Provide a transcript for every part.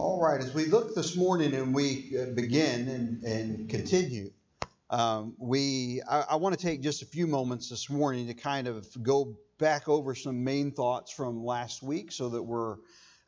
All right, as we look this morning and we uh, begin and, and continue, um, we I, I want to take just a few moments this morning to kind of go back over some main thoughts from last week so that we're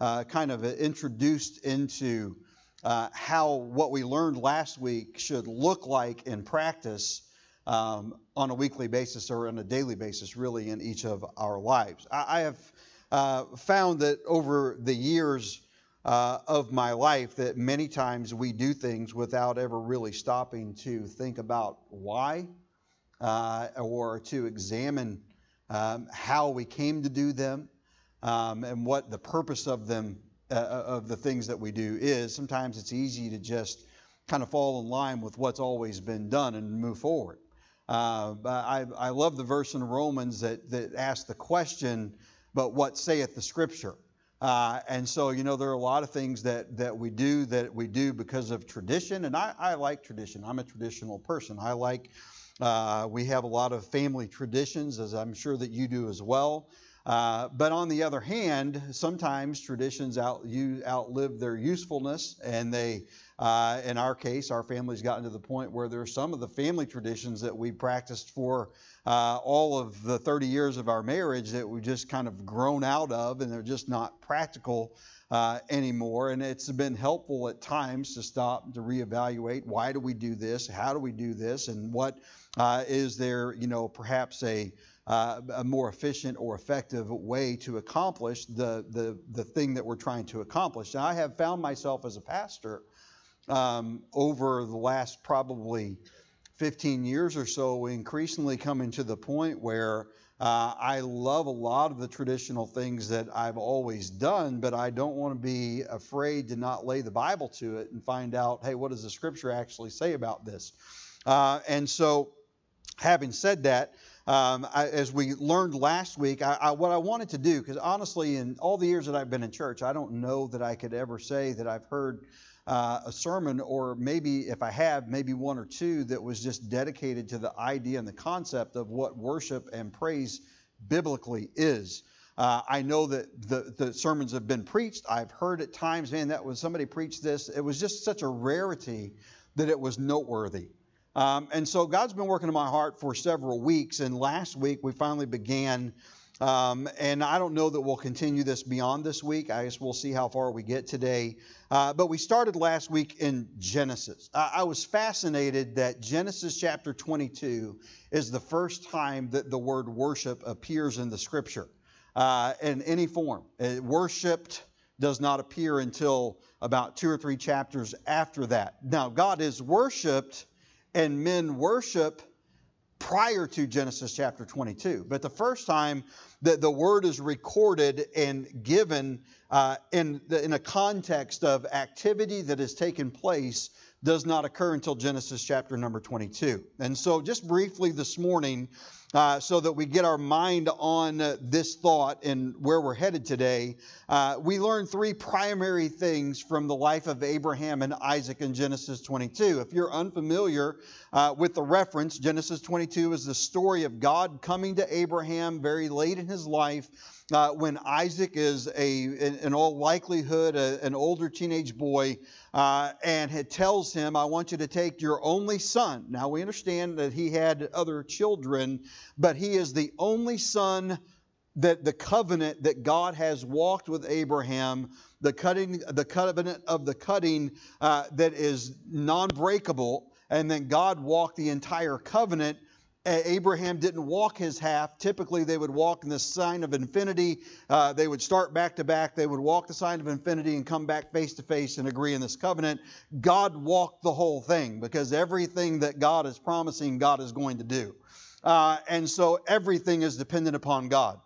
uh, kind of introduced into uh, how what we learned last week should look like in practice um, on a weekly basis or on a daily basis, really, in each of our lives. I, I have uh, found that over the years, uh, of my life that many times we do things without ever really stopping to think about why uh, or to examine um, how we came to do them um, and what the purpose of them uh, uh, of the things that we do is. Sometimes it's easy to just kind of fall in line with what's always been done and move forward. Uh, I, I love the verse in Romans that, that asks the question, but what saith the Scripture? Uh, and so, you know, there are a lot of things that, that we do that we do because of tradition. And I, I like tradition. I'm a traditional person. I like, uh, we have a lot of family traditions, as I'm sure that you do as well. Uh, but on the other hand, sometimes traditions out, you outlive their usefulness, and they, uh, in our case, our family's gotten to the point where there are some of the family traditions that we practiced for uh, all of the 30 years of our marriage that we've just kind of grown out of and they're just not practical uh, anymore. And it's been helpful at times to stop to reevaluate why do we do this, how do we do this, and what uh, is there, you know, perhaps a uh, a more efficient or effective way to accomplish the, the, the thing that we're trying to accomplish. Now, I have found myself as a pastor um, over the last probably 15 years or so, increasingly coming to the point where uh, I love a lot of the traditional things that I've always done, but I don't want to be afraid to not lay the Bible to it and find out, hey, what does the Scripture actually say about this? Uh, and so, having said that, um, I, as we learned last week, I, I, what I wanted to do, because honestly, in all the years that I've been in church, I don't know that I could ever say that I've heard uh, a sermon, or maybe if I have, maybe one or two that was just dedicated to the idea and the concept of what worship and praise biblically is. Uh, I know that the, the sermons have been preached. I've heard at times, man, that was somebody preached this. It was just such a rarity that it was noteworthy. Um, and so God's been working in my heart for several weeks. And last week we finally began um, and I don't know that we'll continue this beyond this week. I guess we'll see how far we get today. Uh, but we started last week in Genesis. I, I was fascinated that Genesis chapter 22 is the first time that the word worship appears in the scripture uh, in any form. It, uh, worshipped does not appear until about two or three chapters after that. Now, God is worshiped and men worship prior to Genesis chapter 22. But the first time that the word is recorded and given uh, in, the, in a context of activity that has taken place does not occur until Genesis chapter number 22. And so, just briefly this morning, uh, so that we get our mind on uh, this thought and where we're headed today, uh, we learn three primary things from the life of Abraham and Isaac in Genesis 22. If you're unfamiliar uh, with the reference, Genesis 22 is the story of God coming to Abraham very late in his life. Uh, when Isaac is a, in, in all likelihood, a, an older teenage boy, uh, and it tells him, I want you to take your only son. Now, we understand that he had other children, but he is the only son that the covenant that God has walked with Abraham, the cutting, the covenant of the cutting uh, that is non-breakable, and then God walked the entire covenant Abraham didn't walk his half. Typically, they would walk in the sign of infinity. Uh, they would start back to back. They would walk the sign of infinity and come back face to face and agree in this covenant. God walked the whole thing because everything that God is promising, God is going to do. Uh, and so everything is dependent upon God.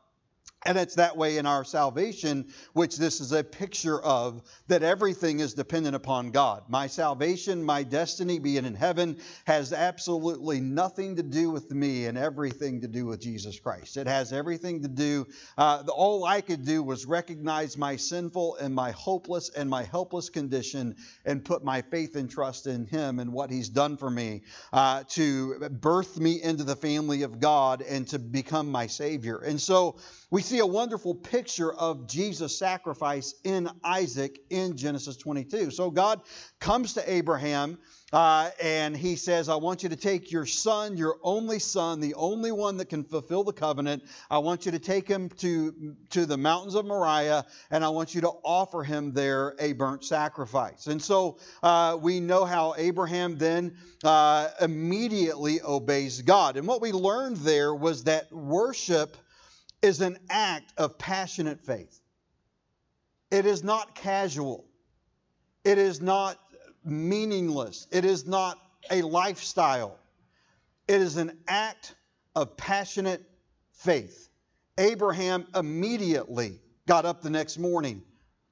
And it's that way in our salvation, which this is a picture of, that everything is dependent upon God. My salvation, my destiny, being in heaven, has absolutely nothing to do with me and everything to do with Jesus Christ. It has everything to do, uh, all I could do was recognize my sinful and my hopeless and my helpless condition and put my faith and trust in Him and what He's done for me uh, to birth me into the family of God and to become my Savior. And so we see a wonderful picture of Jesus' sacrifice in Isaac in Genesis 22. So God comes to Abraham uh, and he says, I want you to take your son, your only son, the only one that can fulfill the covenant. I want you to take him to, to the mountains of Moriah, and I want you to offer him there a burnt sacrifice. And so uh, we know how Abraham then uh, immediately obeys God. And what we learned there was that worship is an act of passionate faith. It is not casual. It is not meaningless. It is not a lifestyle. It is an act of passionate faith. Abraham immediately got up the next morning,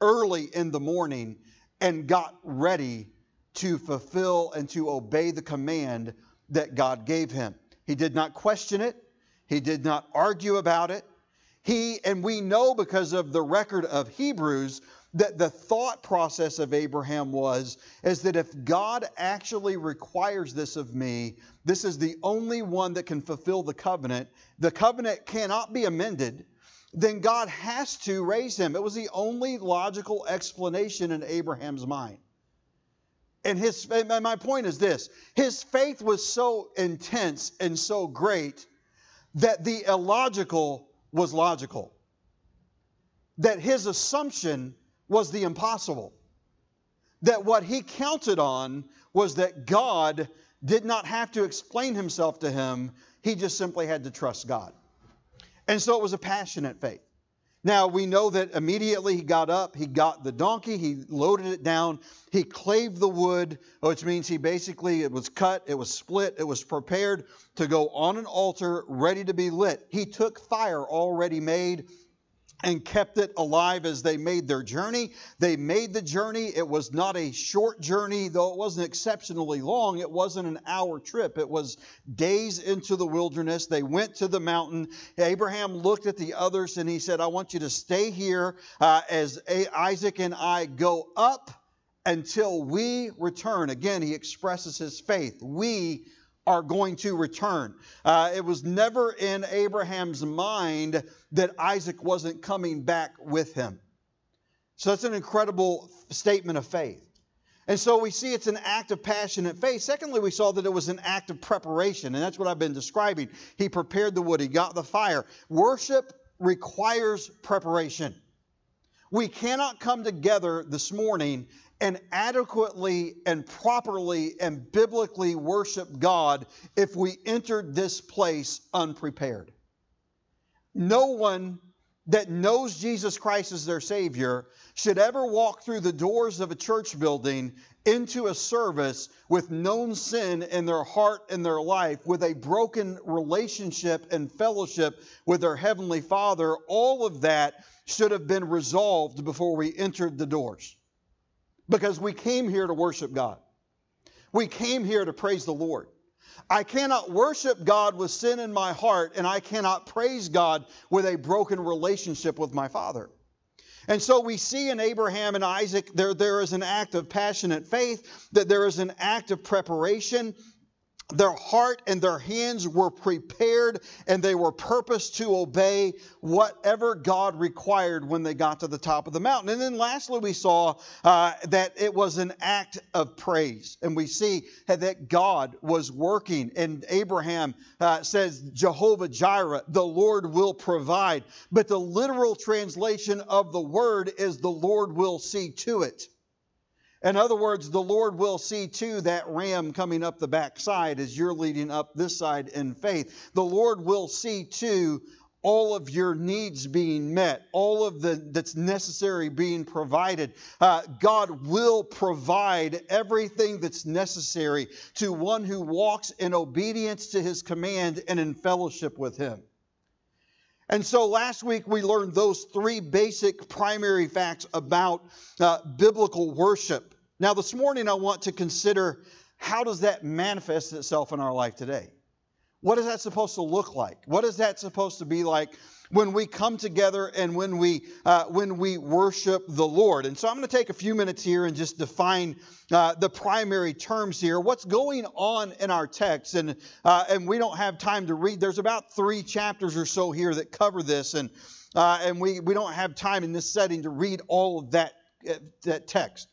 early in the morning, and got ready to fulfill and to obey the command that God gave him. He did not question it, he did not argue about it. He, and we know because of the record of Hebrews, that the thought process of Abraham was is that if God actually requires this of me, this is the only one that can fulfill the covenant. The covenant cannot be amended. Then God has to raise him. It was the only logical explanation in Abraham's mind. And his and my point is this, his faith was so intense and so great that the illogical was logical. That his assumption was the impossible. That what he counted on was that God did not have to explain himself to him, he just simply had to trust God. And so it was a passionate faith. Now we know that immediately he got up, he got the donkey, he loaded it down, he clave the wood, which means he basically, it was cut, it was split, it was prepared to go on an altar ready to be lit. He took fire already made and kept it alive as they made their journey. They made the journey. It was not a short journey, though it wasn't exceptionally long. It wasn't an hour trip, it was days into the wilderness. They went to the mountain. Abraham looked at the others and he said, I want you to stay here uh, as Isaac and I go up until we return. Again, he expresses his faith. We are going to return. Uh, it was never in Abraham's mind that Isaac wasn't coming back with him. So that's an incredible statement of faith. And so we see it's an act of passionate faith. Secondly, we saw that it was an act of preparation, and that's what I've been describing. He prepared the wood, he got the fire. Worship requires preparation. We cannot come together this morning and adequately and properly and biblically worship God if we entered this place unprepared. No one that knows Jesus Christ as their Savior should ever walk through the doors of a church building into a service with known sin in their heart and their life, with a broken relationship and fellowship with their Heavenly Father. All of that should have been resolved before we entered the doors because we came here to worship God. We came here to praise the Lord. I cannot worship God with sin in my heart, and I cannot praise God with a broken relationship with my Father. And so we see in Abraham and Isaac there, there is an act of passionate faith, that there is an act of preparation, their heart and their hands were prepared and they were purposed to obey whatever God required when they got to the top of the mountain. And then lastly, we saw uh, that it was an act of praise. And we see that God was working. And Abraham uh, says, Jehovah Jireh, the Lord will provide. But the literal translation of the word is the Lord will see to it. In other words, the Lord will see to that ram coming up the backside as you're leading up this side in faith. The Lord will see to all of your needs being met, all of the that's necessary being provided. Uh, God will provide everything that's necessary to one who walks in obedience to His command and in fellowship with Him. And so last week we learned those three basic primary facts about uh, biblical worship. Now, this morning, I want to consider how does that manifest itself in our life today? What is that supposed to look like? What is that supposed to be like when we come together and when we uh, when we worship the Lord? And so I'm going to take a few minutes here and just define uh, the primary terms here. What's going on in our text? And uh, and we don't have time to read. There's about three chapters or so here that cover this, and uh, and we, we don't have time in this setting to read all of that, uh, that text.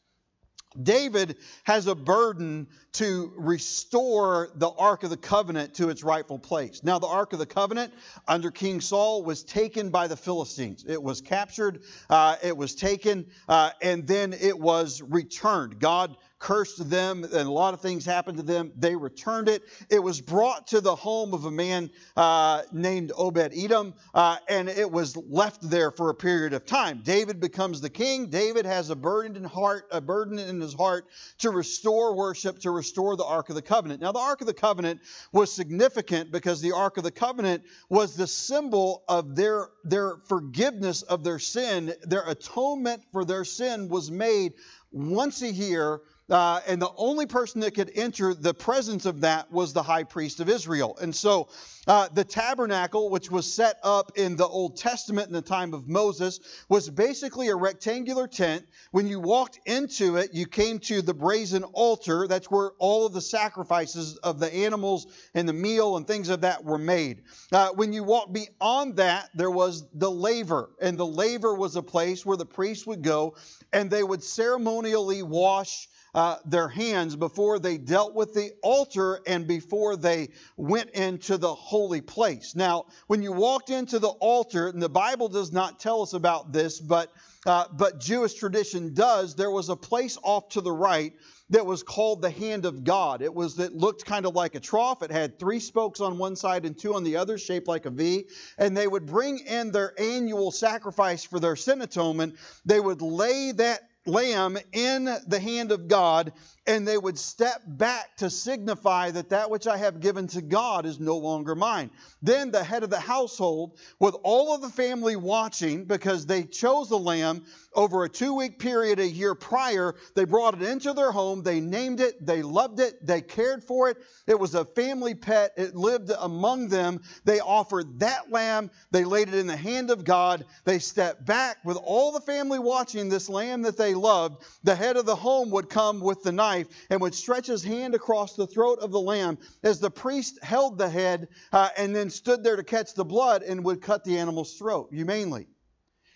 David has a burden to restore the Ark of the Covenant to its rightful place. Now, the Ark of the Covenant under King Saul was taken by the Philistines. It was captured, uh, it was taken, uh, and then it was returned. God cursed them, and a lot of things happened to them. They returned it. It was brought to the home of a man uh, named Obed Edom, uh, and it was left there for a period of time. David becomes the king. David has a burden in heart, a burden in his heart to restore worship, to restore the Ark of the Covenant. Now, the Ark of the Covenant was significant because the Ark of the Covenant was the symbol of their their forgiveness of their sin. Their atonement for their sin was made once a year uh, and the only person that could enter the presence of that was the high priest of Israel. And so uh, the tabernacle, which was set up in the Old Testament in the time of Moses, was basically a rectangular tent. When you walked into it, you came to the brazen altar. That's where all of the sacrifices of the animals and the meal and things of that were made. Uh, when you walked beyond that, there was the laver. And the laver was a place where the priest would go and they would ceremonially wash uh, their hands before they dealt with the altar and before they went into the holy place. Now, when you walked into the altar, and the Bible does not tell us about this, but uh, but Jewish tradition does. There was a place off to the right that was called the hand of God. It was that looked kind of like a trough. It had three spokes on one side and two on the other, shaped like a V. And they would bring in their annual sacrifice for their sin atonement. They would lay that lamb in the hand of God, and they would step back to signify that that which I have given to God is no longer mine. Then the head of the household, with all of the family watching, because they chose the lamb over a two week period a year prior, they brought it into their home, they named it, they loved it, they cared for it. It was a family pet, it lived among them. They offered that lamb, they laid it in the hand of God, they stepped back with all the family watching this lamb that they loved. The head of the home would come with the knife and would stretch his hand across the throat of the lamb as the priest held the head uh, and then stood there to catch the blood and would cut the animal's throat humanely.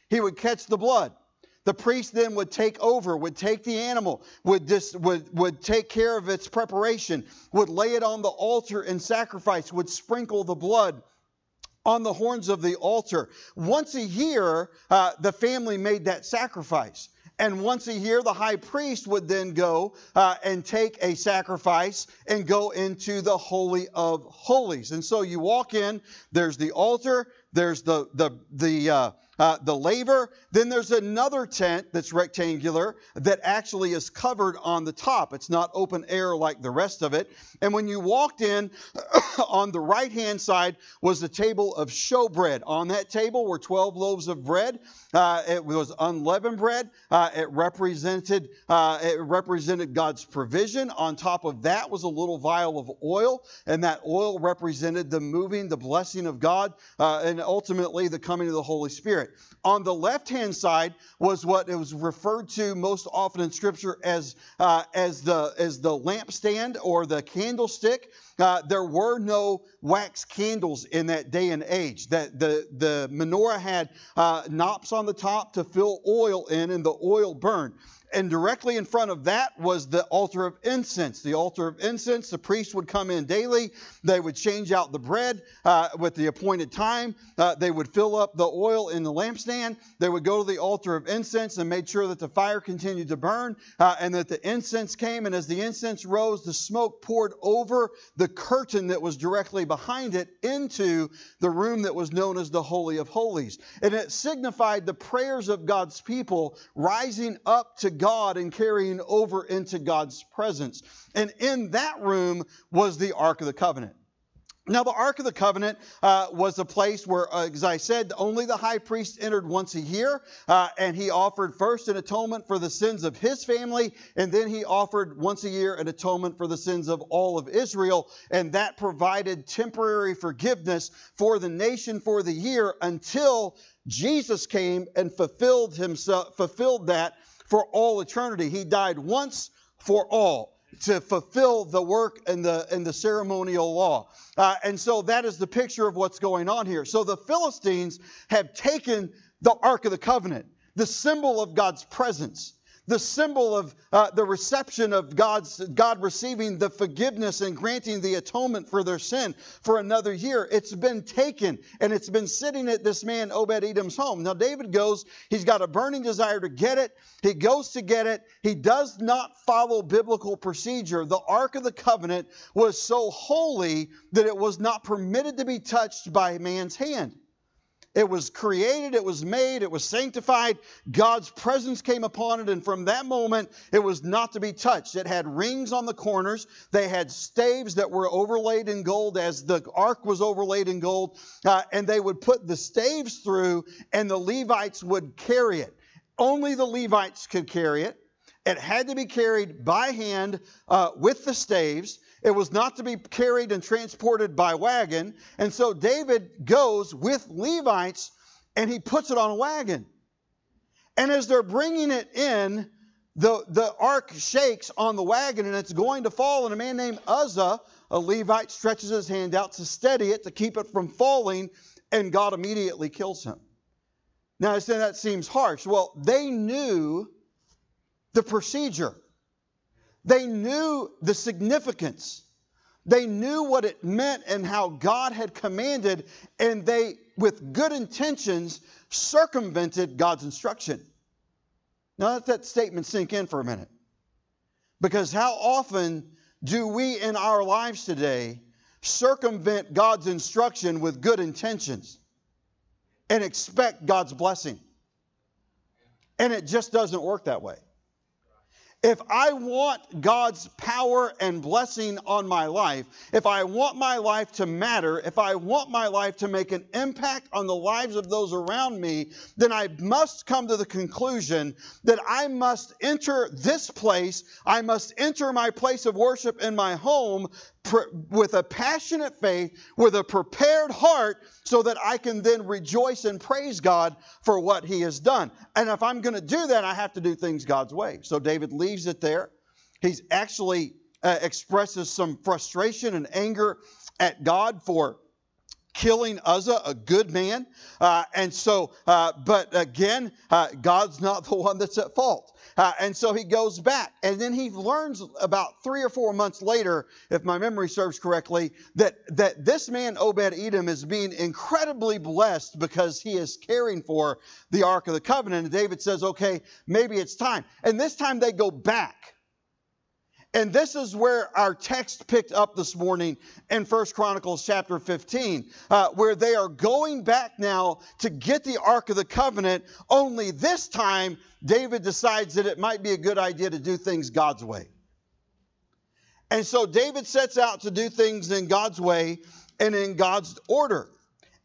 He would catch the blood. The priest then would take over, would take the animal, would, dis, would, would take care of its preparation, would lay it on the altar and sacrifice, would sprinkle the blood on the horns of the altar. Once a year, uh, the family made that sacrifice. And once a year, the high priest would then go uh, and take a sacrifice and go into the Holy of Holies. And so you walk in, there's the altar, there's the, the, the, uh, uh, the laver. Then there's another tent that's rectangular that actually is covered on the top. It's not open air like the rest of it. And when you walked in, on the right hand side was the table of showbread. On that table were 12 loaves of bread. Uh, it was unleavened bread. Uh, it represented uh, it represented God's provision. On top of that was a little vial of oil, and that oil represented the moving, the blessing of God, uh, and ultimately the coming of the Holy Spirit. Spirit. On the left hand side was what it was referred to most often in Scripture as, uh, as, the, as the lampstand or the candlestick. Uh, there were no wax candles in that day and age. That the, the menorah had uh, on the top to fill oil in, and the oil burned and directly in front of that was the altar of incense. The altar of incense, the priest would come in daily. They would change out the bread uh, with the appointed time. Uh, they would fill up the oil in the lampstand. They would go to the altar of incense and make sure that the fire continued to burn uh, and that the incense came. And as the incense rose, the smoke poured over the curtain that was directly behind it into the room that was known as the Holy of Holies. And it signified the prayers of God's people rising up to God God and carrying over into God's presence. And in that room was the Ark of the Covenant. Now, the Ark of the Covenant uh, was a place where, uh, as I said, only the high priest entered once a year, uh, and he offered first an atonement for the sins of his family, and then he offered once a year an atonement for the sins of all of Israel, and that provided temporary forgiveness for the nation for the year until Jesus came and fulfilled himself, fulfilled that for all eternity. He died once for all. to fulfill the work and the, and the ceremonial law. Uh, and so that is the picture of what's going on here. So the Philistines have taken the Ark of the Covenant, the symbol of God's presence the symbol of uh, the reception of God's God receiving the forgiveness and granting the atonement for their sin for another year. It's been taken and it's been sitting at this man Obed Edom's home. Now David goes, he's got a burning desire to get it. He goes to get it. He does not follow biblical procedure. The Ark of the Covenant was so holy that it was not permitted to be touched by man's hand. It was created, it was made, it was sanctified. God's presence came upon it, and from that moment, it was not to be touched. It had rings on the corners, they had staves that were overlaid in gold, as the ark was overlaid in gold, uh, and they would put the staves through, and the Levites would carry it. Only the Levites could carry it. It had to be carried by hand uh, with the staves. It was not to be carried and transported by wagon. And so David goes with Levites and he puts it on a wagon. And as they're bringing it in, the, the ark shakes on the wagon and it's going to fall. And a man named Uzzah, a Levite, stretches his hand out to steady it, to keep it from falling, and God immediately kills him. Now, I said that seems harsh. Well, they knew the procedure. They knew the significance. They knew what it meant and how God had commanded, and they, with good intentions, circumvented God's instruction. Now let that statement sink in for a minute. Because how often do we in our lives today circumvent God's instruction with good intentions and expect God's blessing? And it just doesn't work that way. If I want God's power and blessing on my life, if I want my life to matter, if I want my life to make an impact on the lives of those around me, then I must come to the conclusion that I must enter this place, I must enter my place of worship in my home with a passionate faith, with a prepared heart, so that I can then rejoice and praise God for what He has done. And if I'm going to do that, I have to do things God's way. So David leaves it there. He actually uh, expresses some frustration and anger at God for killing Uzzah, a good man. Uh, and so, uh, but again, uh, God's not the one that's at fault. Uh, and so he goes back. And then he learns about three or four months later, if my memory serves correctly, that, that this man, Obed Edom, is being incredibly blessed because he is caring for the Ark of the Covenant. And David says, okay, maybe it's time. And this time they go back. And this is where our text picked up this morning in First Chronicles chapter 15, uh, where they are going back now to get the Ark of the Covenant. Only this time, David decides that it might be a good idea to do things God's way. And so David sets out to do things in God's way and in God's order.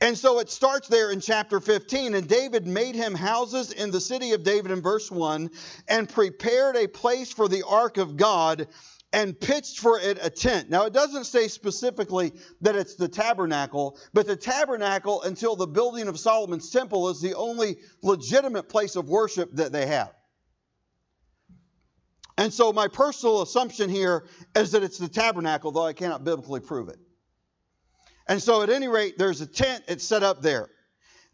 And so it starts there in chapter 15. And David made him houses in the city of David in verse 1 and prepared a place for the ark of God and pitched for it a tent. Now, it doesn't say specifically that it's the tabernacle, but the tabernacle until the building of Solomon's temple is the only legitimate place of worship that they have. And so, my personal assumption here is that it's the tabernacle, though I cannot biblically prove it. And so, at any rate, there's a tent, it's set up there.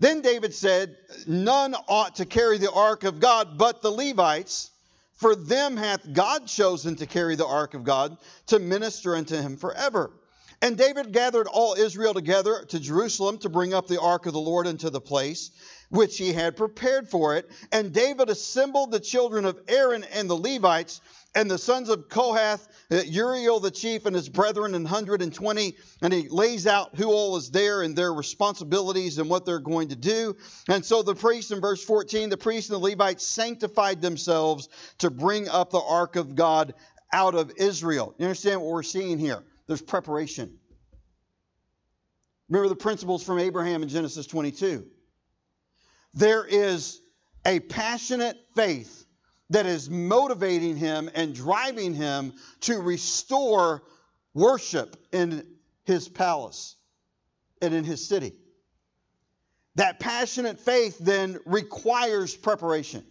Then David said, None ought to carry the ark of God but the Levites, for them hath God chosen to carry the ark of God to minister unto him forever. And David gathered all Israel together to Jerusalem to bring up the ark of the Lord into the place which he had prepared for it. And David assembled the children of Aaron and the Levites and the sons of Kohath, uh, Uriel the chief and his brethren, and 120. And he lays out who all is there and their responsibilities and what they're going to do. And so the priests in verse 14, the priests and the Levites sanctified themselves to bring up the ark of God out of Israel. You understand what we're seeing here? There's preparation. Remember the principles from Abraham in Genesis 22. There is a passionate faith that is motivating him and driving him to restore worship in his palace and in his city. That passionate faith then requires preparation.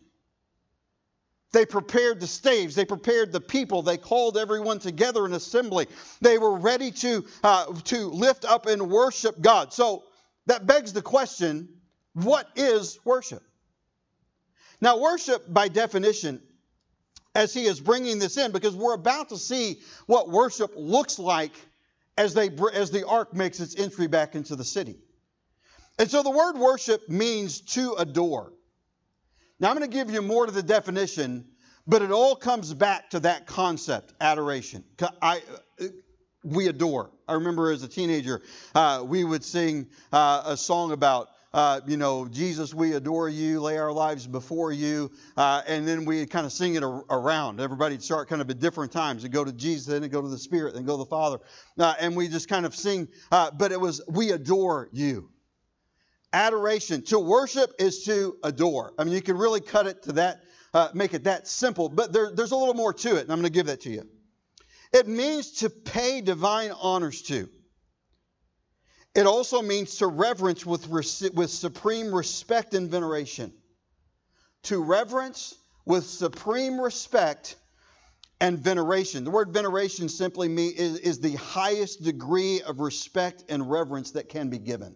They prepared the staves. They prepared the people. They called everyone together in assembly. They were ready to, uh, to lift up and worship God. So that begs the question what is worship? Now, worship, by definition, as he is bringing this in, because we're about to see what worship looks like as, they, as the ark makes its entry back into the city. And so the word worship means to adore. Now, I'm going to give you more to the definition, but it all comes back to that concept adoration. I, we adore. I remember as a teenager, uh, we would sing uh, a song about uh, you know, Jesus, we adore you, lay our lives before you. Uh, and then we kind of sing it around. Everybody'd start kind of at different times and go to Jesus, then go to the Spirit, then go to the Father. Uh, and we just kind of sing, uh, but it was, we adore you. Adoration. To worship is to adore. I mean, you can really cut it to that, uh, make it that simple, but there, there's a little more to it, and I'm going to give that to you. It means to pay divine honors to. It also means to reverence with, with supreme respect and veneration. To reverence with supreme respect and veneration. The word veneration simply mean, is, is the highest degree of respect and reverence that can be given.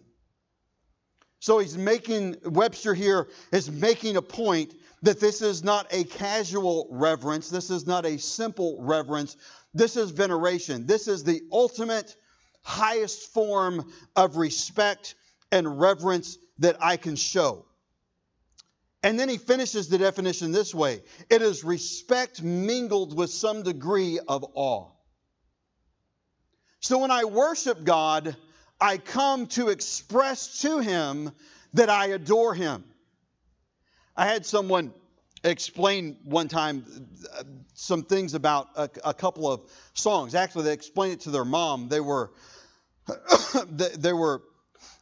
So he's making, Webster here is making a point that this is not a casual reverence. This is not a simple reverence. This is veneration. This is the ultimate highest form of respect and reverence that I can show. And then he finishes the definition this way it is respect mingled with some degree of awe. So when I worship God, I come to express to him that I adore him. I had someone explain one time some things about a, a, couple of songs. Actually, they explained it to their mom. They were they were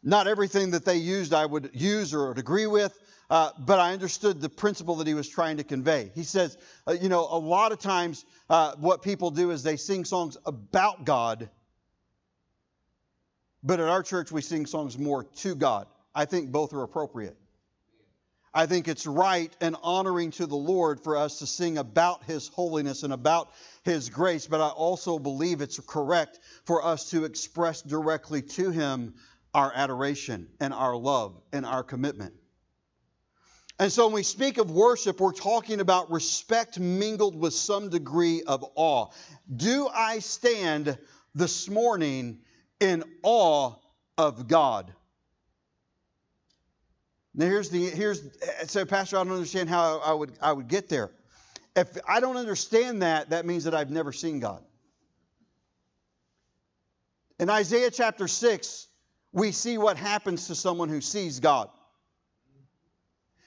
not everything that they used I would use or agree with, uh, but I understood the principle that he was trying to convey. He says, uh, you know, a lot of times uh, what people do is they sing songs about God, but at our church we sing songs more to God. I think both are appropriate. I think it's right and honoring to the Lord for us to sing about His holiness and about His grace, but I also believe it's correct for us to express directly to Him our adoration and our love and our commitment. And so when we speak of worship, we're talking about respect mingled with some degree of awe. Do I stand this morning in awe of God? Now here's the here's uh, so Pastor, I don't understand how I would I would get there. If I don't understand that, that means that I've never seen God. In Isaiah chapter 6, we see what happens to someone who sees God.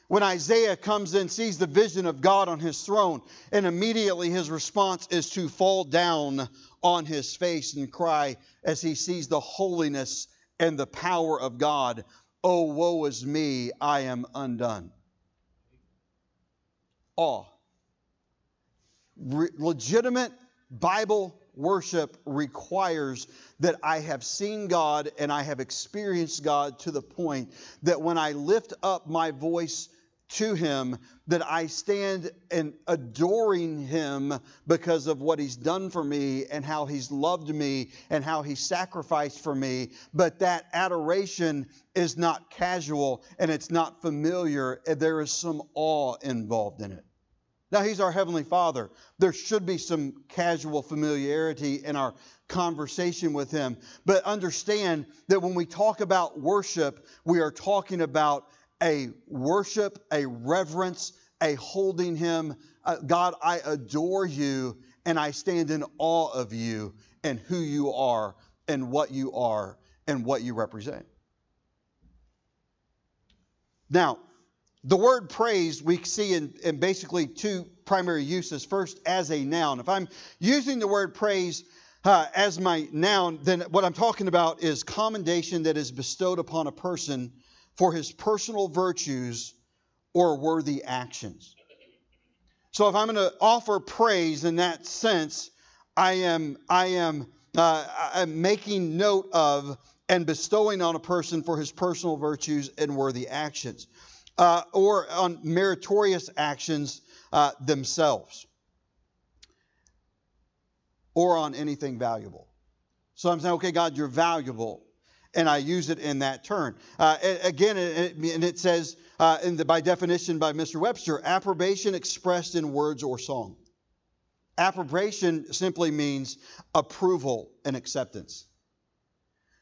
When Isaiah comes in, sees the vision of God on his throne, and immediately his response is to fall down on his face and cry as he sees the holiness and the power of God Oh, woe is me, I am undone. Awe. Re- legitimate Bible worship requires that I have seen God and I have experienced God to the point that when I lift up my voice to him that I stand and adoring him because of what he's done for me and how he's loved me and how he sacrificed for me. But that adoration is not casual and it's not familiar. There is some awe involved in it. Now, he's our Heavenly Father. There should be some casual familiarity in our conversation with him. But understand that when we talk about worship, we are talking about a worship, a reverence, a holding Him. Uh, God, I adore you and I stand in awe of you and who you are and what you are and what you represent. Now, the word praise we see in, in basically two primary uses. First, as a noun. If I'm using the word praise uh, as my noun, then what I'm talking about is commendation that is bestowed upon a person for his personal virtues or worthy actions. So if I'm going to offer praise in that sense, I am I am uh, I'm making note of and bestowing on a person for his personal virtues and worthy actions, uh, or on meritorious actions uh, themselves or on anything valuable. So I'm saying, okay, God, you're valuable. And I use it in that turn. Uh, again, and it says, uh, in the, by definition by Mr. Webster, approbation expressed in words or song. Approbation simply means approval and acceptance.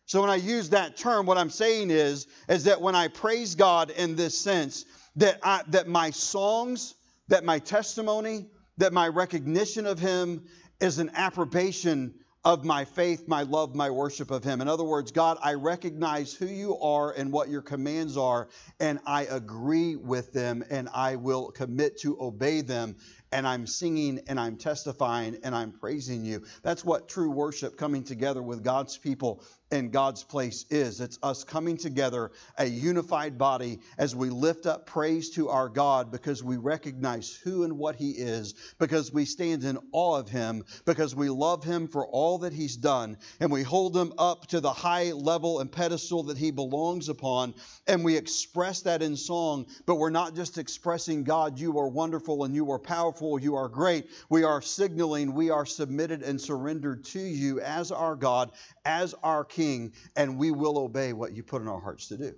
So when I use that term, what I'm saying is, is that when I praise God in this sense, that I, that my songs, that my testimony, that my recognition of Him is an approbation of my faith, my love, my worship of Him. In other words, God, I recognize who you are and what your commands are, and I agree with them, and I will commit to obey them and I'm singing and I'm testifying and I'm praising you. That's what true worship coming together with God's people in God's place is. It's us coming together, a unified body, as we lift up praise to our God because we recognize who and what He is, because we stand in awe of Him, because we love Him for all that He's done, and we hold Him up to the high level and pedestal that He belongs upon, and we express that in song. But we're not just expressing, God, you are wonderful and you are powerful, you are great. We are signaling we are submitted and surrendered to you as our God, as our King King, and we will obey what you put in our hearts to do.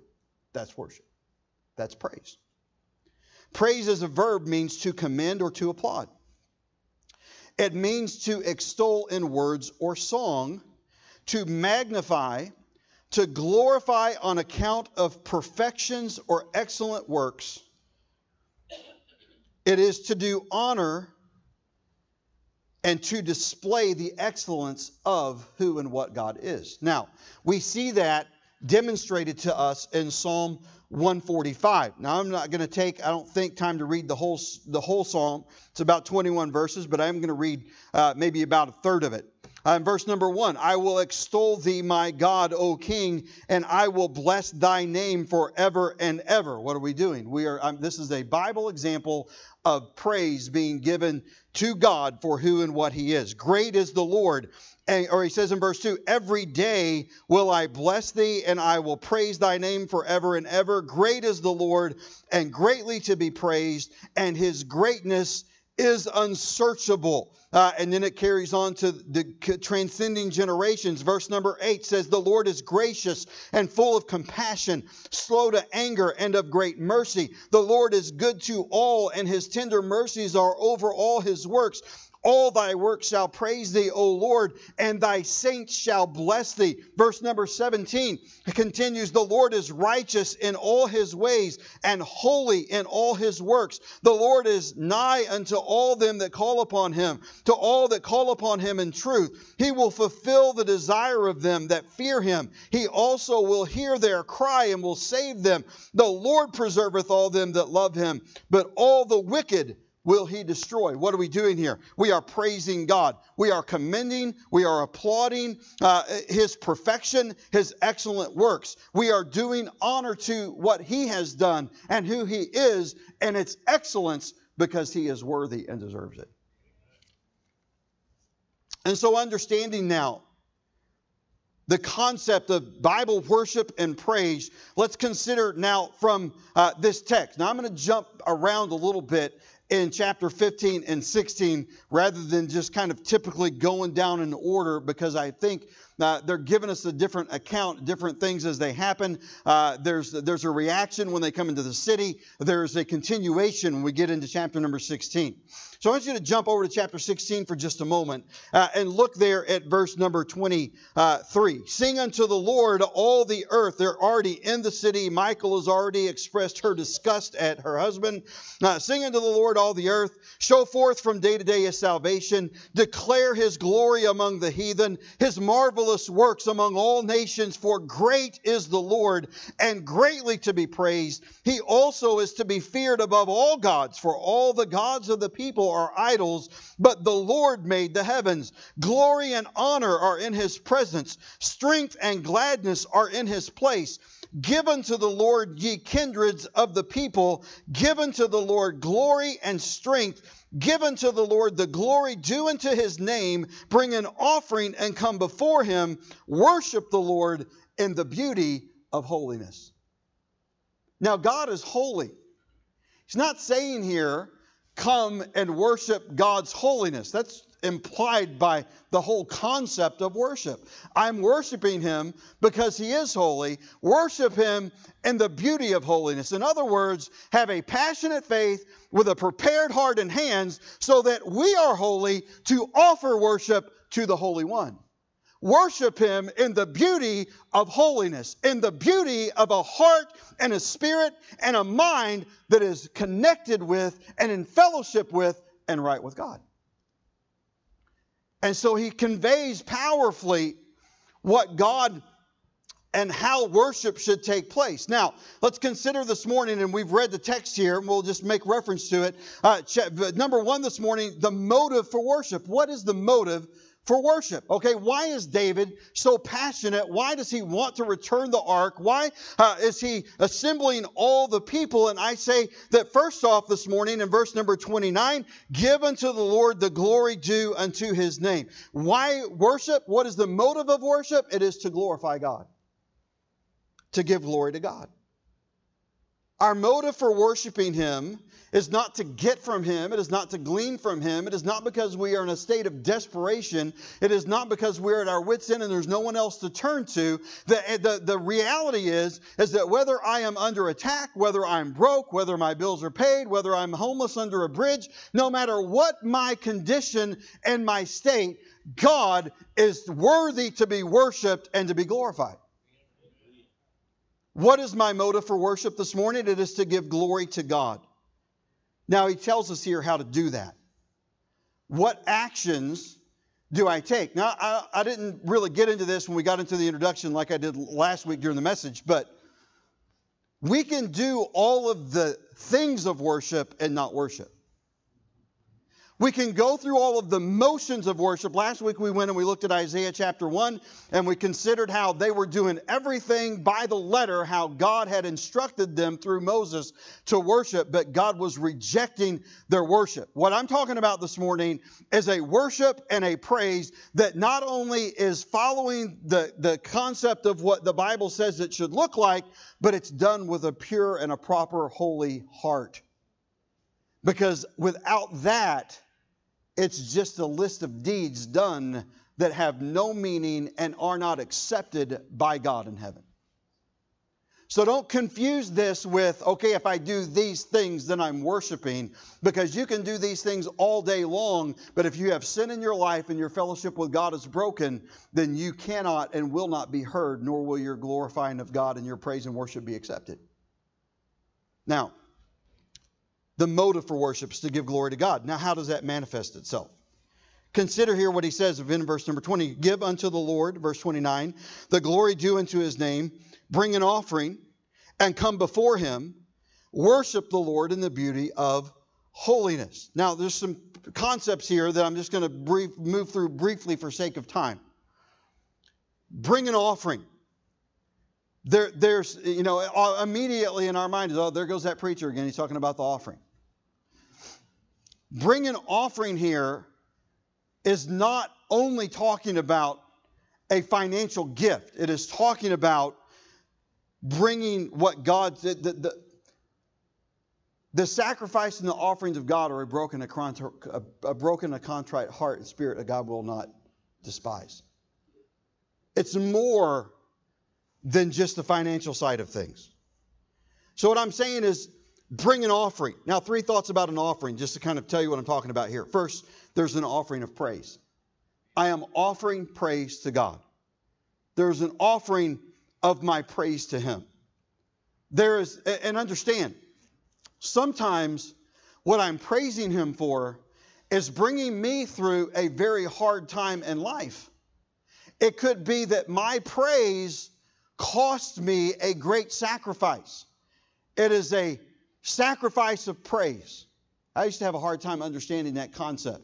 That's worship. That's praise. Praise as a verb means to commend or to applaud. It means to extol in words or song, to magnify, to glorify on account of perfections or excellent works. It is to do honor and to display the excellence of who and what God is. Now, we see that demonstrated to us in Psalm 145. Now, I'm not going to take, I don't think, time to read the whole, the whole psalm. It's about 21 verses, but I'm going to read uh, maybe about a third of it. Uh, in verse number one, I will extol thee, my God, O King, and I will bless thy name forever and ever. What are we doing? We are. Um, this is a Bible example of praise being given to God for who and what He is. Great is the Lord. And, or he says in verse 2 Every day will I bless thee, and I will praise thy name forever and ever. Great is the Lord, and greatly to be praised, and his greatness is unsearchable. Uh, and then it carries on to the transcending generations. Verse number eight says, The Lord is gracious and full of compassion, slow to anger, and of great mercy. The Lord is good to all, and his tender mercies are over all his works. All thy works shall praise thee, O Lord, and thy saints shall bless thee. Verse number 17 continues The Lord is righteous in all his ways and holy in all his works. The Lord is nigh unto all them that call upon him, to all that call upon him in truth. He will fulfill the desire of them that fear him. He also will hear their cry and will save them. The Lord preserveth all them that love him, but all the wicked will he destroy. What are we doing here? We are praising God. We are commending, we are applauding uh, his perfection, his excellent works. We are doing honor to what he has done and who he is and its excellence because he is worthy and deserves it. And so, understanding now the concept of Bible worship and praise, let's consider now from uh, this text. Now, I'm going to jump around a little bit in chapter 15 and 16 rather than just kind of typically going down in order because I think uh, they're giving us a different account, different things as they happen. Uh, there's, there's a reaction when they come into the city, there's a continuation when we get into chapter number 16. So I want you to jump over to chapter 16 for just a moment uh, and look there at verse number 23. Sing unto the Lord all the earth. They're already in the city. Michal has already expressed her disgust at her husband. Uh, sing unto the Lord all the earth. Show forth from day to day his salvation. Declare his glory among the heathen, his marvelous works among all nations. For great is the Lord and greatly to be praised. He also is to be feared above all gods, for all the gods of the people are idols, but the Lord made the heavens. Glory and honor are in his presence, strength and gladness are in his place. Give unto the Lord, ye kindreds of the people, give unto the Lord glory and strength. Give unto the Lord the glory due unto his name. Bring an offering and come before him. Worship the Lord in the beauty of holiness. Now, God is holy. He's not saying here come and worship God's holiness. That's implied by the whole concept of worship. I'm worshiping him because he is holy. Worship him in the beauty of holiness. In other words, have a passionate faith with a prepared heart and hands so that we are holy to offer worship to the Holy One. Worship him in the beauty of holiness, in the beauty of a heart and a spirit and a mind that is connected with and in fellowship with and right with God. And so he conveys powerfully what God and how worship should take place. Now, let's consider this morning, and we've read the text here, and we'll just make reference to it. Uh, number one this morning, the motive for worship. What is the motive for worship. Okay, why is David so passionate? Why does he want to return the ark? Why uh, is he assembling all the people? And I say that first off this morning in verse number 29 give unto the Lord the glory due unto his name. Why worship? What is the motive of worship? It is to glorify God, to give glory to God. Our motive for worshiping him is not to get from Him. It is not to glean from Him. It is not because we are in a state of desperation. It is not because we're at our wits' end and there's no one else to turn to. The, eh, the, the reality is, is that whether I am under attack, whether I'm broke, whether my bills are paid, whether I'm homeless under a bridge, no matter what my condition and my state, God is worthy to be worshiped and to be glorified. What is my motive for worship this morning? It is to give glory to God. Now, he tells us here how to do that. What actions do I take? Now, I, I, didn't really get into this when we got into the introduction like I did last week during the message, but we can do all of the things of worship and not worship. We can go through all of the motions of worship. Last week we went and we looked at Isaiah chapter 1 and we considered how they were doing everything by the letter, how God had instructed them through Moses to worship, but God was rejecting their worship. What I'm talking about this morning is a worship and a praise that not only is following the, the concept of what the Bible says it should look like, but it's done with a pure and a proper holy heart. Because without that, it's just a list of deeds done that have no meaning and are not accepted by God in heaven. So don't confuse this with, okay, if I do these things, then I'm worshiping, because you can do these things all day long, but if you have sin in your life and your fellowship with God is broken, then you cannot and will not be heard, nor will your glorifying of God and your praise and worship be accepted. Now, the motive for worship is to give glory to God. Now, how does that manifest itself? Consider here what he says in verse number 20 Give unto the Lord, verse 29, the glory due unto his name, bring an offering, and come before him, worship the Lord in the beauty of holiness. Now, there's some concepts here that I'm just going to brief, move through briefly for sake of time. Bring an offering. There, there's, you know, uh, immediately in our mind is, oh, there goes that preacher again. He's talking about the offering. Bring an offering here is not only talking about a financial gift, it is talking about bringing what God, the, the, the sacrifice and the offerings of God are a broken, a, a broken, a contrite heart and spirit that God will not despise. It's more than just the financial side of things. So, what I'm saying is bring an offering. Now, three thoughts about an offering, just to kind of tell you what I'm talking about here. First, there's an offering of praise. I am offering praise to God. There's an offering of my praise to Him. There is, and understand, sometimes what I'm praising Him for is bringing me through a very hard time in life. It could be that my praise cost me a great sacrifice. It is a sacrifice of praise. I used to have a hard time understanding that concept.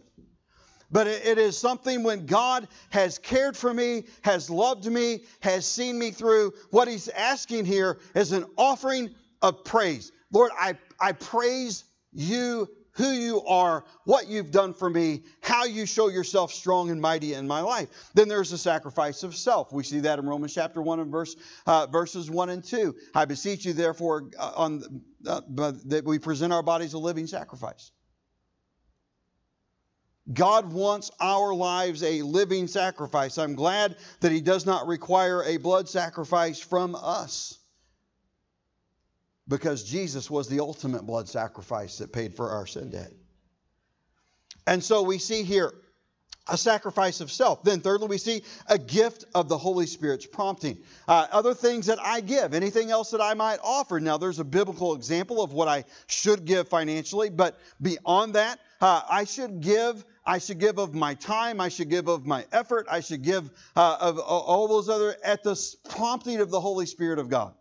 But it is something when God has cared for me, has loved me, has seen me through. What He's asking here is an offering of praise. Lord, I, I praise you who you are, what you've done for me, how you show yourself strong and mighty in my life. Then there's the sacrifice of self. We see that in Romans chapter 1 and verse, uh, verses 1 and 2. I beseech you, therefore, uh, on, uh, that we present our bodies a living sacrifice. God wants our lives a living sacrifice. I'm glad that He does not require a blood sacrifice from us because Jesus was the ultimate blood sacrifice that paid for our sin debt. And so we see here a sacrifice of self. Then, thirdly, we see a gift of the Holy Spirit's prompting. Uh, other things that I give, anything else that I might offer. Now, there's a biblical example of what I should give financially, but beyond that, uh, I should give. I should give of my time. I should give of my effort. I should give uh, of all those other at the prompting of the Holy Spirit of God.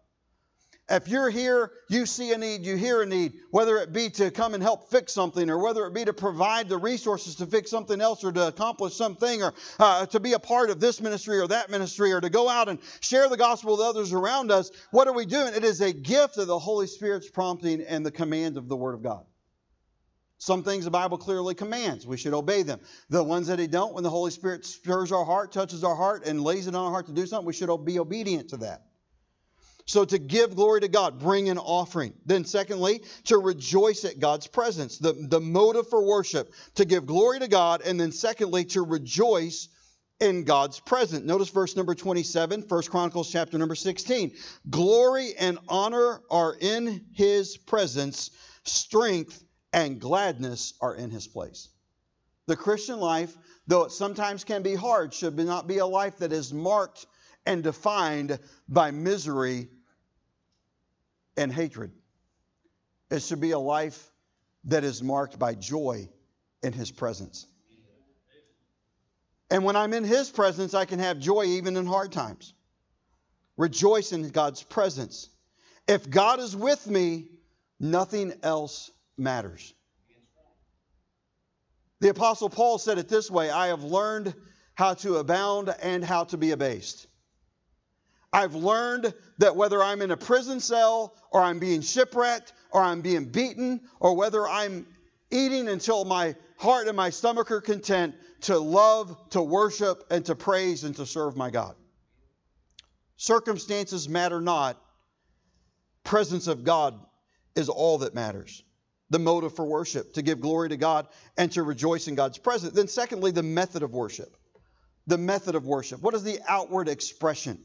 If you're here, you see a need, you hear a need, whether it be to come and help fix something, or whether it be to provide the resources to fix something else, or to accomplish something, or uh, to be a part of this ministry or that ministry, or to go out and share the gospel with others around us, what are we doing? It is a gift of the Holy Spirit's prompting and the command of the Word of God. Some things the Bible clearly commands. We should obey them. The ones that He don't, when the Holy Spirit stirs our heart, touches our heart, and lays it on our heart to do something, we should be obedient to that. So to give glory to God, bring an offering. Then, secondly, to rejoice at God's presence. The, the motive for worship, to give glory to God. And then, secondly, to rejoice in God's presence. Notice verse number 27, 1 Chronicles chapter number 16. Glory and honor are in his presence, strength and gladness are in his place. The Christian life, though it sometimes can be hard, should not be a life that is marked and defined by misery and hatred. It should be a life that is marked by joy in His presence. And when I'm in His presence, I can have joy even in hard times. Rejoice in God's presence. If God is with me, nothing else matters. The Apostle Paul said it this way I have learned how to abound and how to be abased. I've learned that whether I'm in a prison cell or I'm being shipwrecked or I'm being beaten or whether I'm eating until my heart and my stomach are content to love, to worship, and to praise and to serve my God. Circumstances matter not. Presence of God is all that matters. The motive for worship, to give glory to God and to rejoice in God's presence. Then, secondly, the method of worship. The method of worship. What is the outward expression?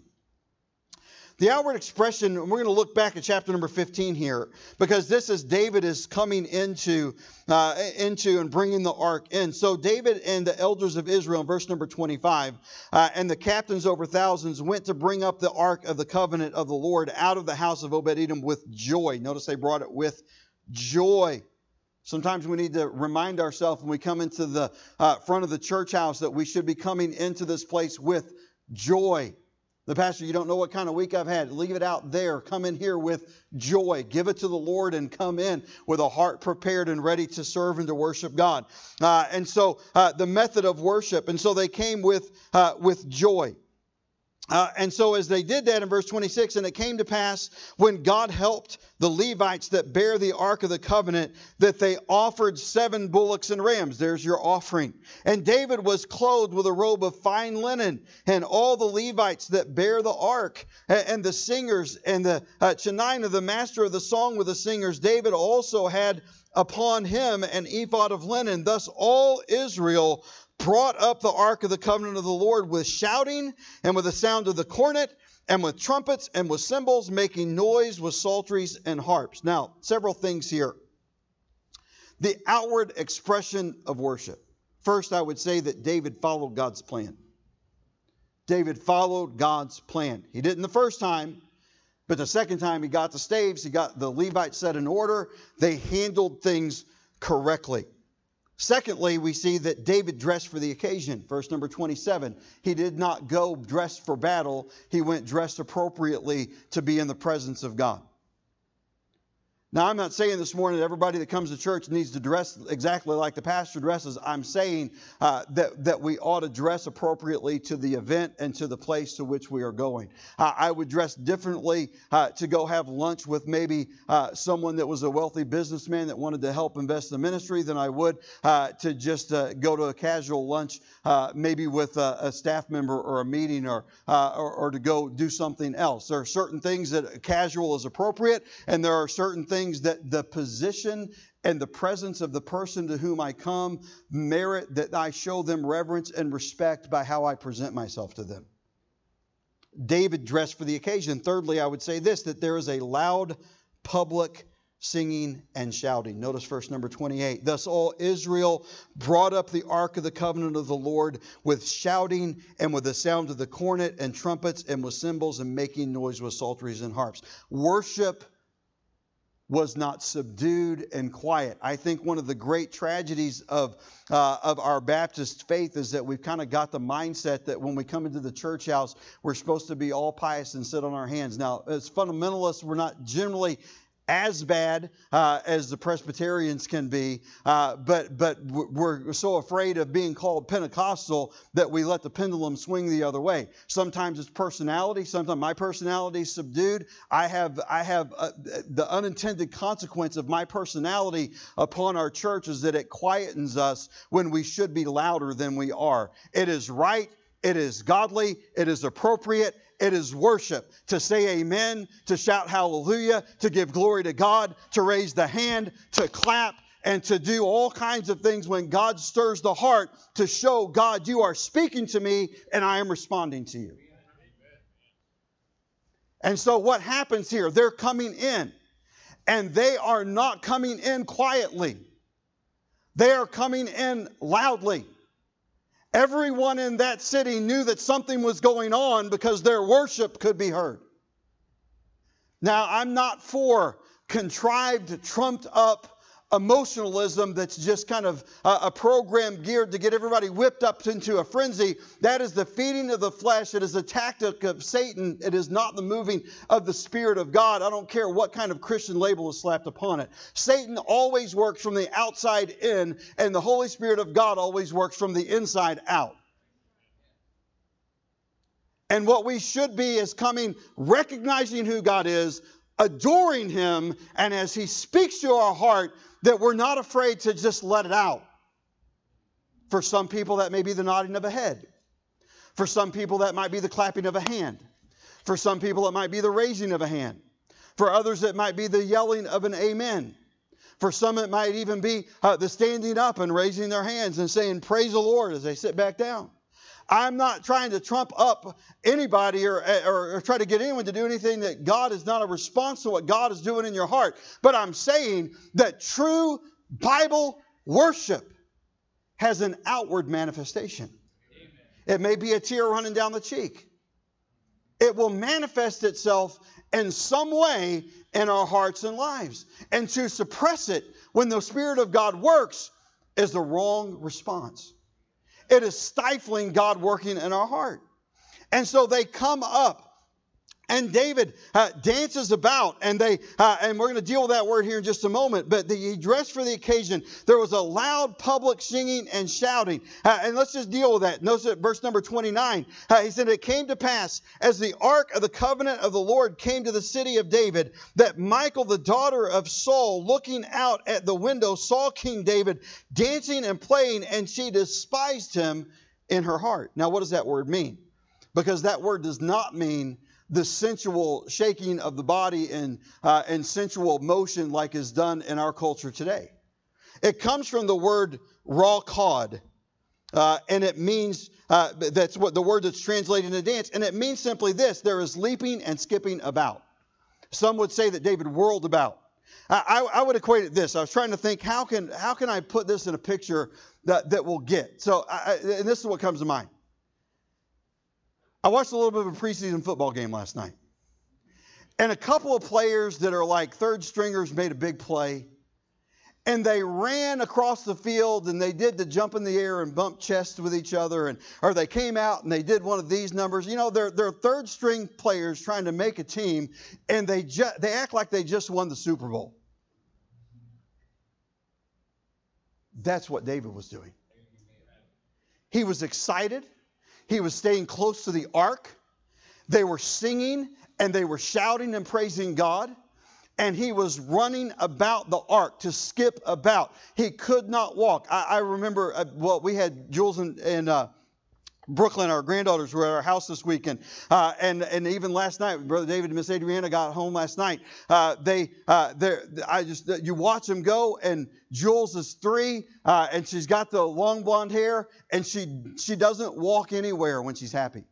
The outward expression, and we're going to look back at chapter number 15 here, because this is David is coming into, uh, into and bringing the ark in. So David and the elders of Israel, verse number 25, uh, and the captains over thousands went to bring up the ark of the covenant of the Lord out of the house of Obed Edom with joy. Notice they brought it with joy. Sometimes we need to remind ourselves when we come into the uh, front of the church house that we should be coming into this place with joy. The pastor, you don't know what kind of week I've had. Leave it out there. Come in here with joy. Give it to the Lord and come in with a heart prepared and ready to serve and to worship God. Uh, and so uh, the method of worship. And so they came with, uh, with joy. Uh, and so, as they did that in verse 26, and it came to pass when God helped the Levites that bear the ark of the covenant, that they offered seven bullocks and rams. There's your offering. And David was clothed with a robe of fine linen, and all the Levites that bear the ark, and, the singers, and the uh, Chenaniah, the master of the song with the singers, David also had upon him an ephod of linen. Thus all Israel brought up the ark of the covenant of the Lord with shouting and with the sound of the cornet and with trumpets and with cymbals, making noise with psalteries and harps. Now, several things here. The outward expression of worship. First, I would say that David followed God's plan. David followed God's plan. He didn't the first time, but the second time he got the staves, he got the Levites set in order. They handled things correctly. Secondly, we see that David dressed for the occasion. Verse number 27. He did not go dressed for battle, he went dressed appropriately to be in the presence of God. Now, I'm not saying this morning that everybody that comes to church needs to dress exactly like the pastor dresses. I'm saying uh, that, that we ought to dress appropriately to the event and to the place to which we are going. Uh, I would dress differently uh, to go have lunch with maybe uh, someone that was a wealthy businessman that wanted to help invest in the ministry than I would uh, to just uh, go to a casual lunch, maybe with a, a, staff member or a meeting or, or, or to go do something else. There are certain things that casual is appropriate, and there are certain things things that the position and the presence of the person to whom I come merit that I show them reverence and respect by how I present myself to them. David dressed for the occasion. Thirdly, I would say this that there is a loud public singing and shouting. Notice verse number 28. Thus all Israel brought up the ark of the covenant of the Lord with shouting and with the sound of the cornet and trumpets and with cymbals and making noise with psalteries and harps. Worship was not subdued and quiet. I think one of the great tragedies of, uh, of our Baptist faith is that we've kind of got the mindset that when we come into the church house, we're supposed to be all pious and sit on our hands. Now, as fundamentalists, we're not generally as bad uh, as the Presbyterians can be, uh, but but we're so afraid of being called Pentecostal that we let the pendulum swing the other way. Sometimes it's personality. Sometimes my personality is subdued. I have I have uh, the unintended consequence of my personality upon our church is that it quietens us when we should be louder than we are. It is right. It is godly. It is appropriate. It is worship to say amen, to shout hallelujah, to give glory to God, to raise the hand, to clap, and to do all kinds of things when God stirs the heart to show God, you are speaking to me and I am responding to you. And so what happens here? They're coming in, and they are not coming in quietly, they are coming in loudly. Everyone in that city knew that something was going on because their worship could be heard. Now, I'm not for contrived, trumped up emotionalism that's just kind of a, a, program geared to get everybody whipped up into a frenzy. That is the feeding of the flesh. It is a tactic of Satan. It is not the moving of the Spirit of God. I don't care what kind of Christian label is slapped upon it. Satan always works from the outside in, and the Holy Spirit of God always works from the inside out. And what we should be is coming, recognizing who God is, adoring Him, and as He speaks to our heart, that we're not afraid to just let it out. For some people, that may be the nodding of a head. For some people, that might be the clapping of a hand. For some people, it might be the raising of a hand. For others, it might be the yelling of an amen. For some, it might even be uh, the standing up and raising their hands and saying, Praise the Lord as they sit back down. I'm not trying to trump up anybody or, or, or, try to get anyone to do anything that God is not a response to what God is doing in your heart. But I'm saying that true Bible worship has an outward manifestation. Amen. It may be a tear running down the cheek, it will manifest itself in some way in our hearts and lives. And to suppress it when the Spirit of God works is the wrong response. It is stifling God working in our heart. And so they come up and David uh, dances about, and they uh, and we're going to deal with that word here in just a moment. But the, he dressed for the occasion. There was a loud public singing and shouting, uh, and let's just deal with that. Notice at verse number 29. Uh, he said, "It came to pass as the ark of the covenant of the Lord came to the city of David, that Michal, the daughter of Saul, looking out at the window, saw King David dancing and playing, and she despised him in her heart." Now, what does that word mean? Because that word does not mean the sensual shaking of the body and, uh, and sensual motion like is done in our culture today. It comes from the word rakad, uh, and it means uh, that's what the word that's translated into dance, and it means simply this: there is leaping and skipping about. Some would say that David whirled about. I, I, would equate it this. I was trying to think how can how can I put this in a picture that that will get. So, I, and this is what comes to mind. I watched a little bit of a preseason football game last night. And a couple of players that are like third stringers made a big play. And they ran across the field and they did the jump in the air and bump chests with each other. And, or they came out and they did one of these numbers. You know, they're, they're third string players trying to make a team and they, ju- they act like they just won the Super Bowl. That's what David was doing. He was excited. He was staying close to the ark. They were singing and they were shouting and praising God. And he was running about the ark to skip about. He could not walk. I, I remember, uh, well, we had Jules and, and uh, Brooklyn, our granddaughters were at our house this weekend, uh, and and even last night, Brother David and Miss Adriana got home last night. Uh, they, uh, I just you watch them go, and Jules is three, uh, and she's got the long blonde hair, and she she doesn't walk anywhere when she's happy.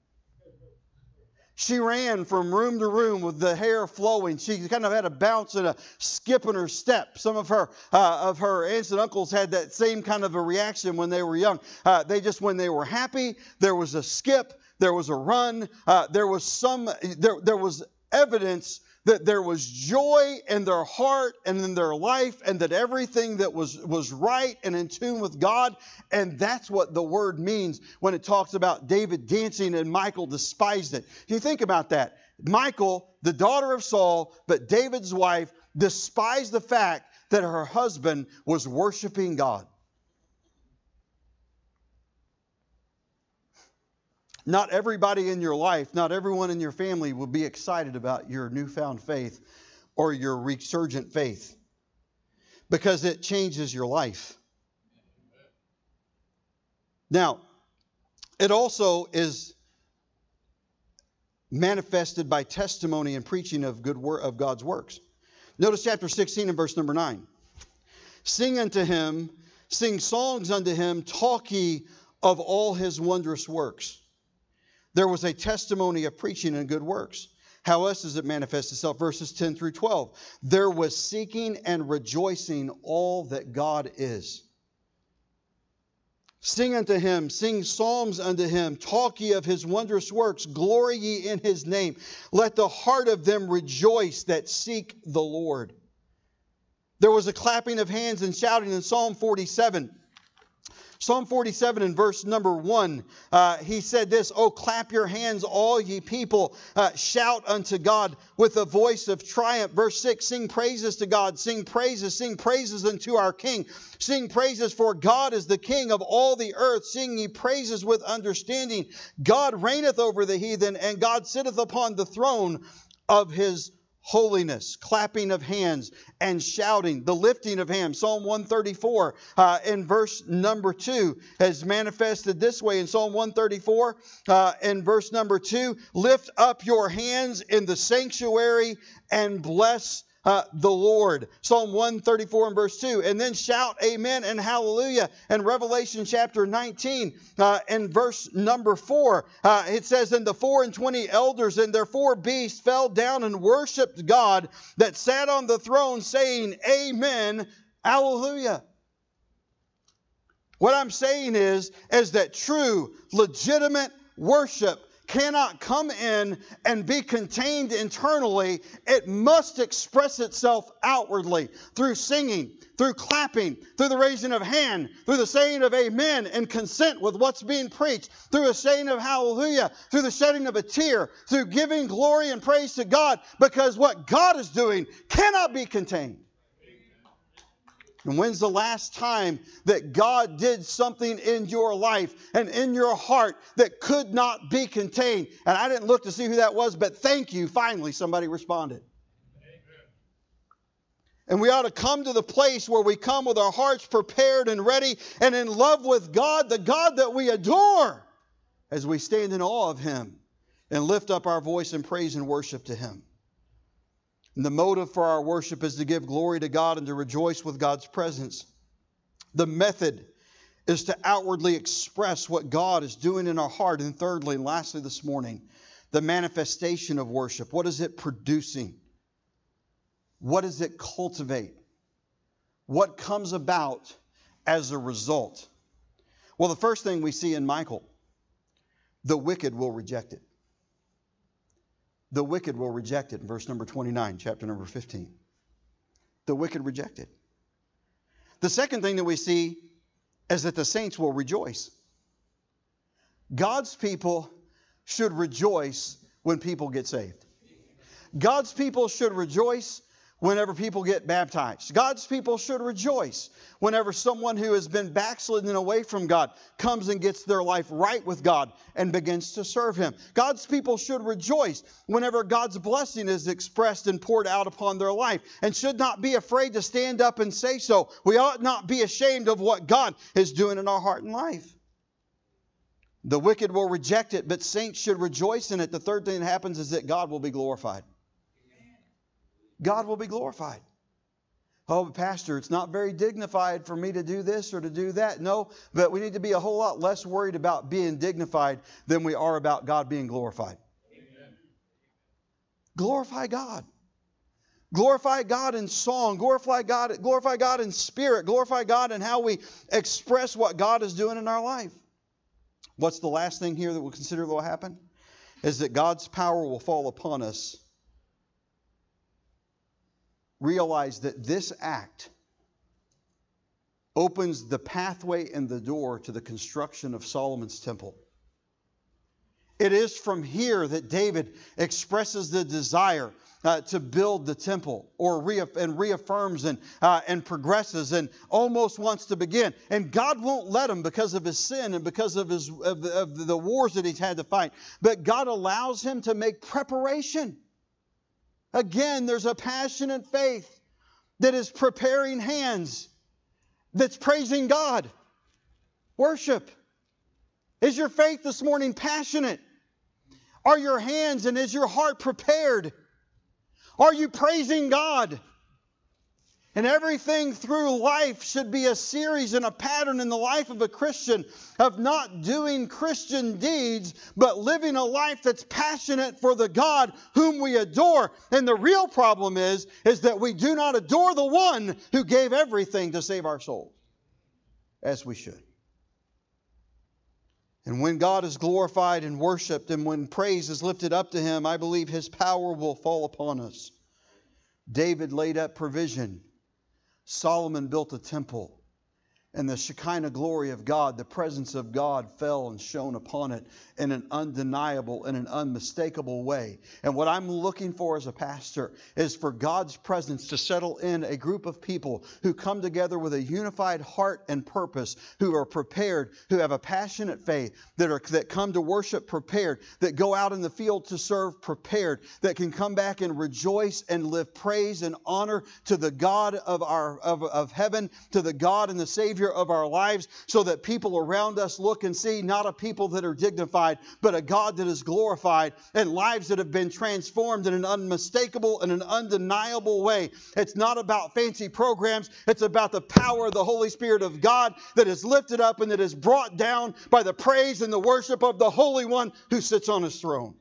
She ran from room to room with the hair flowing. She kind of had a bounce and a skip in her step. Some of her uh, of her aunts and uncles had that same kind of a reaction when they were young. Uh, they just when they were happy, there was a skip, there was a run, uh, there was some there there was evidence that there was joy in their heart and in their life, and that everything that was, was right and in tune with God. And that's what the word means when it talks about David dancing and Michal despised it. You think about that. Michal, the daughter of Saul, but David's wife, despised the fact that her husband was worshiping God. Not everybody in your life, not everyone in your family will be excited about your newfound faith or your resurgent faith because it changes your life. Now, it also is manifested by testimony and preaching of good wor- of God's works. Notice chapter 16 and verse number 9. Sing unto him, sing songs unto him, talk ye of all his wondrous works. There was a testimony of preaching and good works. How else does it manifest itself? Verses 10 through 12. There was seeking and rejoicing all that God is. Sing unto him, sing psalms unto him, talk ye of his wondrous works, glory ye in his name. Let the heart of them rejoice that seek the Lord. There was a clapping of hands and shouting in Psalm 47. Psalm 47 and verse number 1, uh, he said this Oh, clap your hands, all ye people, uh, shout unto God with a voice of triumph. Verse 6 Sing praises to God, sing praises, sing praises unto our King. Sing praises, for God is the King of all the earth. Sing ye praises with understanding. God reigneth over the heathen, and God sitteth upon the throne of his holiness, clapping of hands, and shouting, the lifting of hands. Psalm 134 uh, in verse number 2 has manifested this way in Psalm 134 uh, in verse number 2 lift up your hands in the sanctuary and bless uh, the Lord. Psalm 134 and verse 2. And then shout amen and hallelujah. And Revelation chapter 19 uh, and verse number 4. Uh, it says, And the four and twenty elders and their four beasts fell down and worshiped God that sat on the throne, saying, Amen, hallelujah. What I'm saying is, is that true, legitimate worship cannot come in and be contained internally. It must express itself outwardly through singing, through clapping, through the raising of hand, through the saying of amen and consent with what's being preached, through a saying of hallelujah, through the shedding of a tear, through giving glory and praise to God, because what God is doing cannot be contained. And when's the last time that God did something in your life and in your heart that could not be contained? And I didn't look to see who that was, but thank you. Finally, somebody responded. And we ought to come to the place where we come with our hearts prepared and ready and in love with God, the God that we adore, as we stand in awe of Him and lift up our voice in praise and worship to Him. And the motive for our worship is to give glory to God and to rejoice with God's presence. The method is to outwardly express what God is doing in our heart. And thirdly, and lastly, this morning, the manifestation of worship. What is it producing? What does it cultivate? What comes about as a result? Well, the first thing we see in Michal the wicked will reject it the wicked will reject it. Verse number 29, chapter number 15. The wicked reject it. The second thing that we see is that the saints will rejoice. God's people should rejoice when people get saved. God's people should rejoice whenever people get baptized. God's people should rejoice whenever someone who has been backslidden away from God comes and gets their life right with God and begins to serve Him. God's people should rejoice whenever God's blessing is expressed and poured out upon their life and should not be afraid to stand up and say so. We ought not be ashamed of what God is doing in our heart and life. The wicked will reject it, but saints should rejoice in it. The third thing that happens is that God will be glorified. God will be glorified. Oh, Pastor, it's not very dignified for me to do this or to do that. No, but we need to be a whole lot less worried about being dignified than we are about God being glorified. Amen. Glorify God. Glorify God in song, glorify God, glorify God in spirit, glorify God in how we express what God is doing in our life. What's the last thing here that we'll consider will happen? Is that God's power will fall upon us realize that this act opens the pathway and the door to the construction of Solomon's temple. It is from here that David expresses the desire uh, to build the temple or reaff- and reaffirms and, uh, and progresses and almost wants to begin. And God won't let him because of his sin and because of, his, of of the wars that he's had to fight. But God allows him to make preparation. Again, there's a passionate faith that is preparing hands, that's praising God. Worship. Is your faith this morning passionate? Are your hands and is your heart prepared? Are you praising God? And everything through life should be a series and a pattern in the life of a Christian of not doing Christian deeds, but living a life that's passionate for the God whom we adore. And the real problem is, is that we do not adore the one who gave everything to save our souls, as we should. And when God is glorified and worshiped, and when praise is lifted up to him, I believe his power will fall upon us. David laid up provision Solomon built a temple and the Shekinah glory of God, the presence of God fell and shone upon it in an undeniable and an unmistakable way. And what I'm looking for as a pastor is for God's presence to settle in a group of people who come together with a unified heart and purpose, who are prepared, who have a passionate faith, that are that come to worship prepared, that go out in the field to serve prepared, that can come back and rejoice and live praise and honor to the God of our of, of heaven, to the God and the Savior Of our lives so that people around us look and see not a people that are dignified, but a God that is glorified and lives that have been transformed in an unmistakable and an undeniable way. It's not about fancy programs, it's about the power of the Holy Spirit of God that is lifted up and that is brought down by the praise and the worship of the Holy One who sits on his throne.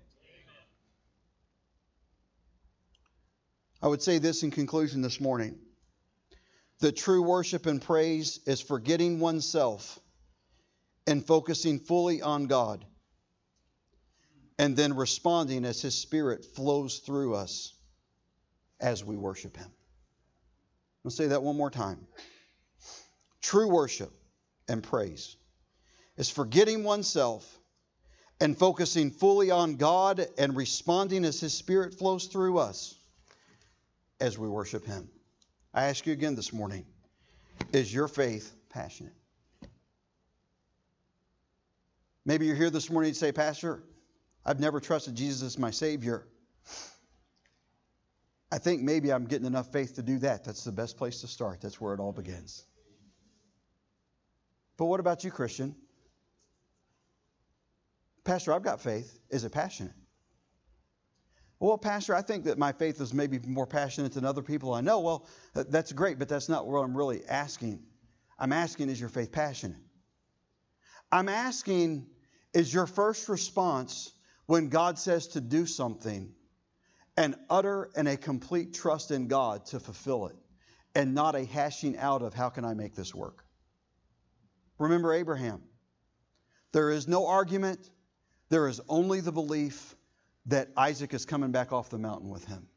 I would say this in conclusion this morning that true worship and praise is forgetting oneself and focusing fully on God, and then responding as His Spirit flows through us as we worship Him. I'll say that one more time. True worship and praise is forgetting oneself and focusing fully on God and responding as His Spirit flows through us as we worship Him. I ask you again this morning is your faith passionate? Maybe you're here this morning and say, Pastor, I've never trusted Jesus as my Savior. I think maybe I'm getting enough faith to do that. That's the best place to start. That's where it all begins. But what about you, Christian? Pastor, I've got faith. Is it passionate? Well, Pastor, I think that my faith is maybe more passionate than other people I know. Well, that's great, but that's not what I'm really asking. I'm asking, is your faith passionate? I'm asking, is your first response when God says to do something an utter and a complete trust in God to fulfill it and not a hashing out of how can I make this work? Remember Abraham. There is no argument, there is only the belief that Isaac is coming back off the mountain with him.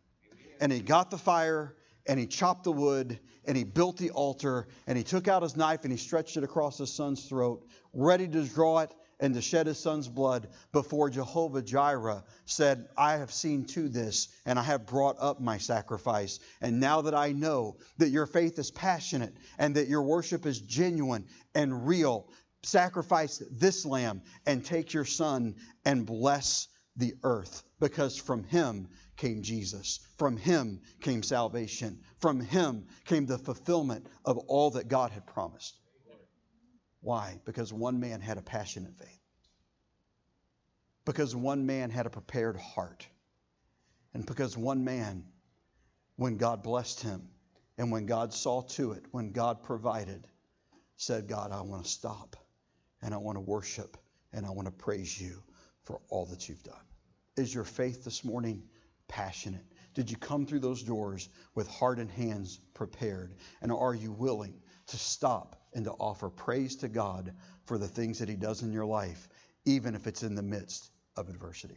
And he got the fire and he chopped the wood and he built the altar and he took out his knife and he stretched it across his son's throat, ready to draw it and to shed his son's blood before Jehovah Jireh said, I have seen to this and I have brought up my sacrifice. And now that I know that your faith is passionate and that your worship is genuine and real, sacrifice this lamb and take your son and bless the earth because from him came Jesus. From him came salvation. From him came the fulfillment of all that God had promised. Why? Because one man had a passionate faith. because one man had a prepared heart. And because one man, when God blessed him and when God saw to it, when God provided, said, God, I want to stop and I want to worship and I want to praise you for all that you've done. Is your faith this morning passionate? Did you come through those doors with heart and hands prepared? And are you willing to stop and to offer praise to God for the things that He does in your life, even if it's in the midst of adversity?